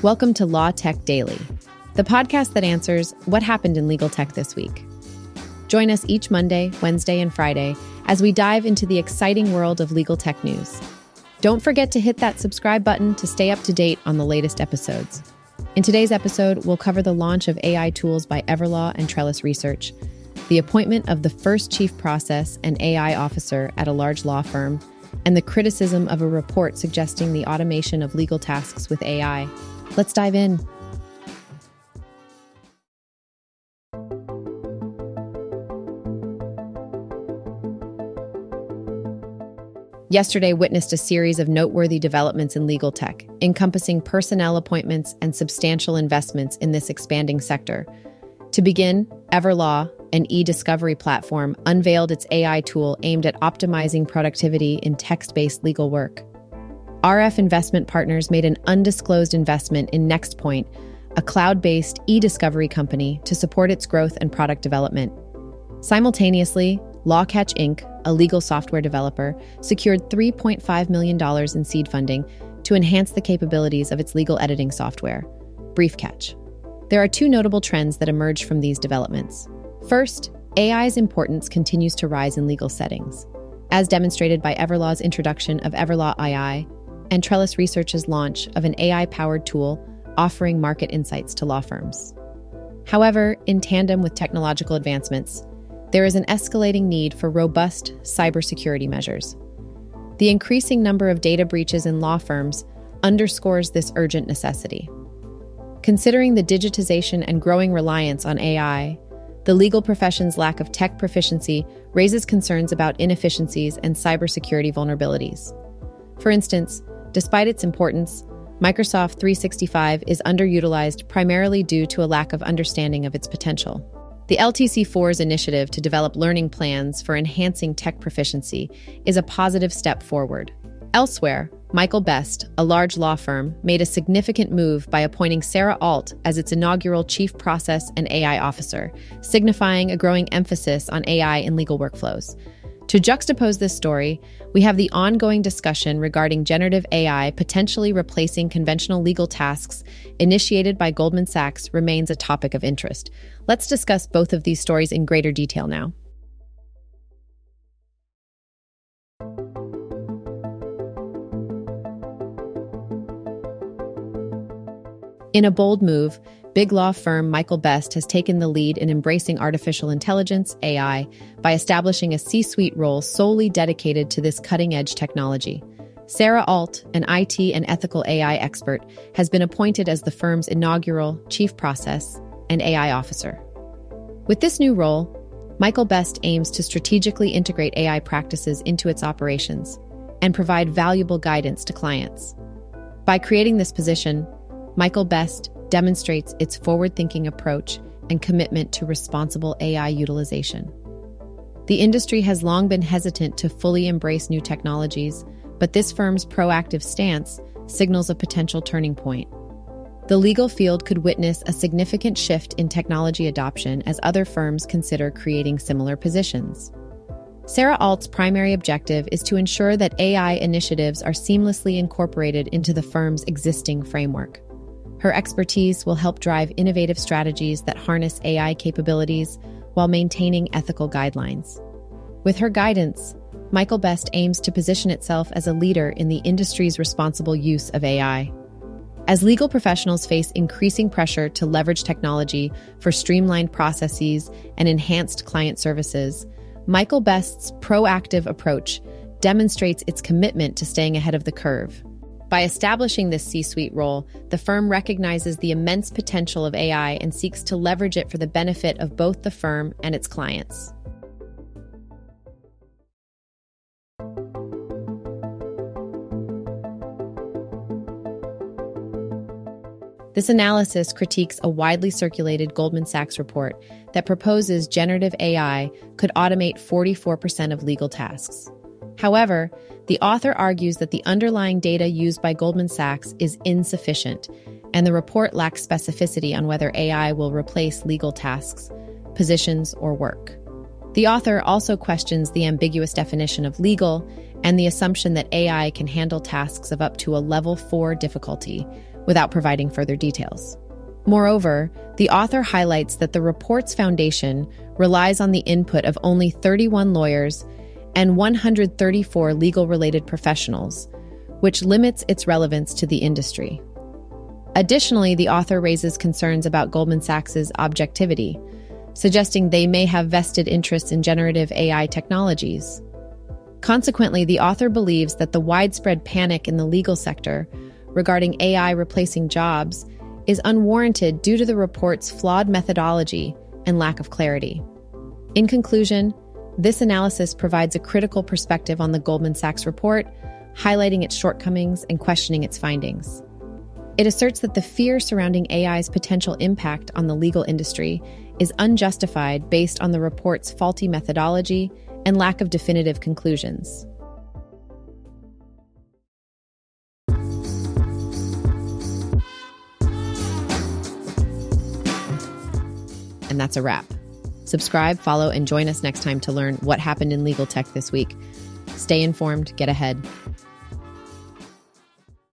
Welcome to Law Tech Daily, the podcast that answers what happened in legal tech this week. Join us each Monday, Wednesday, and Friday as we dive into the exciting world of legal tech news. Don't forget to hit that subscribe button to stay up to date on the latest episodes. In today's episode, we'll cover the launch of AI tools by Everlaw and Trellis Research, the appointment of the first chief process and AI officer at a large law firm, and the criticism of a report suggesting the automation of legal tasks with AI. Let's dive in. Yesterday witnessed a series of noteworthy developments in legal tech, encompassing personnel appointments and substantial investments in this expanding sector. To begin, Everlaw, an e discovery platform, unveiled its AI tool aimed at optimizing productivity in text based legal work. RF Investment Partners made an undisclosed investment in NextPoint, a cloud based e discovery company, to support its growth and product development. Simultaneously, Lawcatch Inc., a legal software developer, secured $3.5 million in seed funding to enhance the capabilities of its legal editing software, Briefcatch. There are two notable trends that emerge from these developments. First, AI's importance continues to rise in legal settings, as demonstrated by Everlaw's introduction of Everlaw AI and Trellis Research's launch of an AI powered tool offering market insights to law firms. However, in tandem with technological advancements, there is an escalating need for robust cybersecurity measures. The increasing number of data breaches in law firms underscores this urgent necessity. Considering the digitization and growing reliance on AI, the legal profession's lack of tech proficiency raises concerns about inefficiencies and cybersecurity vulnerabilities. For instance, despite its importance, Microsoft 365 is underutilized primarily due to a lack of understanding of its potential. The LTC4's initiative to develop learning plans for enhancing tech proficiency is a positive step forward. Elsewhere, Michael Best, a large law firm, made a significant move by appointing Sarah Alt as its inaugural Chief Process and AI Officer, signifying a growing emphasis on AI in legal workflows. To juxtapose this story, we have the ongoing discussion regarding generative AI potentially replacing conventional legal tasks initiated by Goldman Sachs remains a topic of interest. Let's discuss both of these stories in greater detail now. In a bold move, big law firm Michael Best has taken the lead in embracing artificial intelligence, AI, by establishing a C suite role solely dedicated to this cutting edge technology. Sarah Alt, an IT and ethical AI expert, has been appointed as the firm's inaugural Chief Process and AI Officer. With this new role, Michael Best aims to strategically integrate AI practices into its operations and provide valuable guidance to clients. By creating this position, Michael Best demonstrates its forward thinking approach and commitment to responsible AI utilization. The industry has long been hesitant to fully embrace new technologies, but this firm's proactive stance signals a potential turning point. The legal field could witness a significant shift in technology adoption as other firms consider creating similar positions. Sarah Alt's primary objective is to ensure that AI initiatives are seamlessly incorporated into the firm's existing framework. Her expertise will help drive innovative strategies that harness AI capabilities while maintaining ethical guidelines. With her guidance, Michael Best aims to position itself as a leader in the industry's responsible use of AI. As legal professionals face increasing pressure to leverage technology for streamlined processes and enhanced client services, Michael Best's proactive approach demonstrates its commitment to staying ahead of the curve. By establishing this C suite role, the firm recognizes the immense potential of AI and seeks to leverage it for the benefit of both the firm and its clients. This analysis critiques a widely circulated Goldman Sachs report that proposes generative AI could automate 44% of legal tasks. However, the author argues that the underlying data used by Goldman Sachs is insufficient, and the report lacks specificity on whether AI will replace legal tasks, positions, or work. The author also questions the ambiguous definition of legal and the assumption that AI can handle tasks of up to a level 4 difficulty, without providing further details. Moreover, the author highlights that the report's foundation relies on the input of only 31 lawyers and 134 legal related professionals, which limits its relevance to the industry. Additionally, the author raises concerns about Goldman Sachs' objectivity, suggesting they may have vested interests in generative AI technologies. Consequently, the author believes that the widespread panic in the legal sector regarding AI replacing jobs is unwarranted due to the report's flawed methodology and lack of clarity. In conclusion, this analysis provides a critical perspective on the Goldman Sachs report, highlighting its shortcomings and questioning its findings. It asserts that the fear surrounding AI's potential impact on the legal industry is unjustified based on the report's faulty methodology and lack of definitive conclusions. And that's a wrap. Subscribe, follow, and join us next time to learn what happened in legal tech this week. Stay informed, get ahead.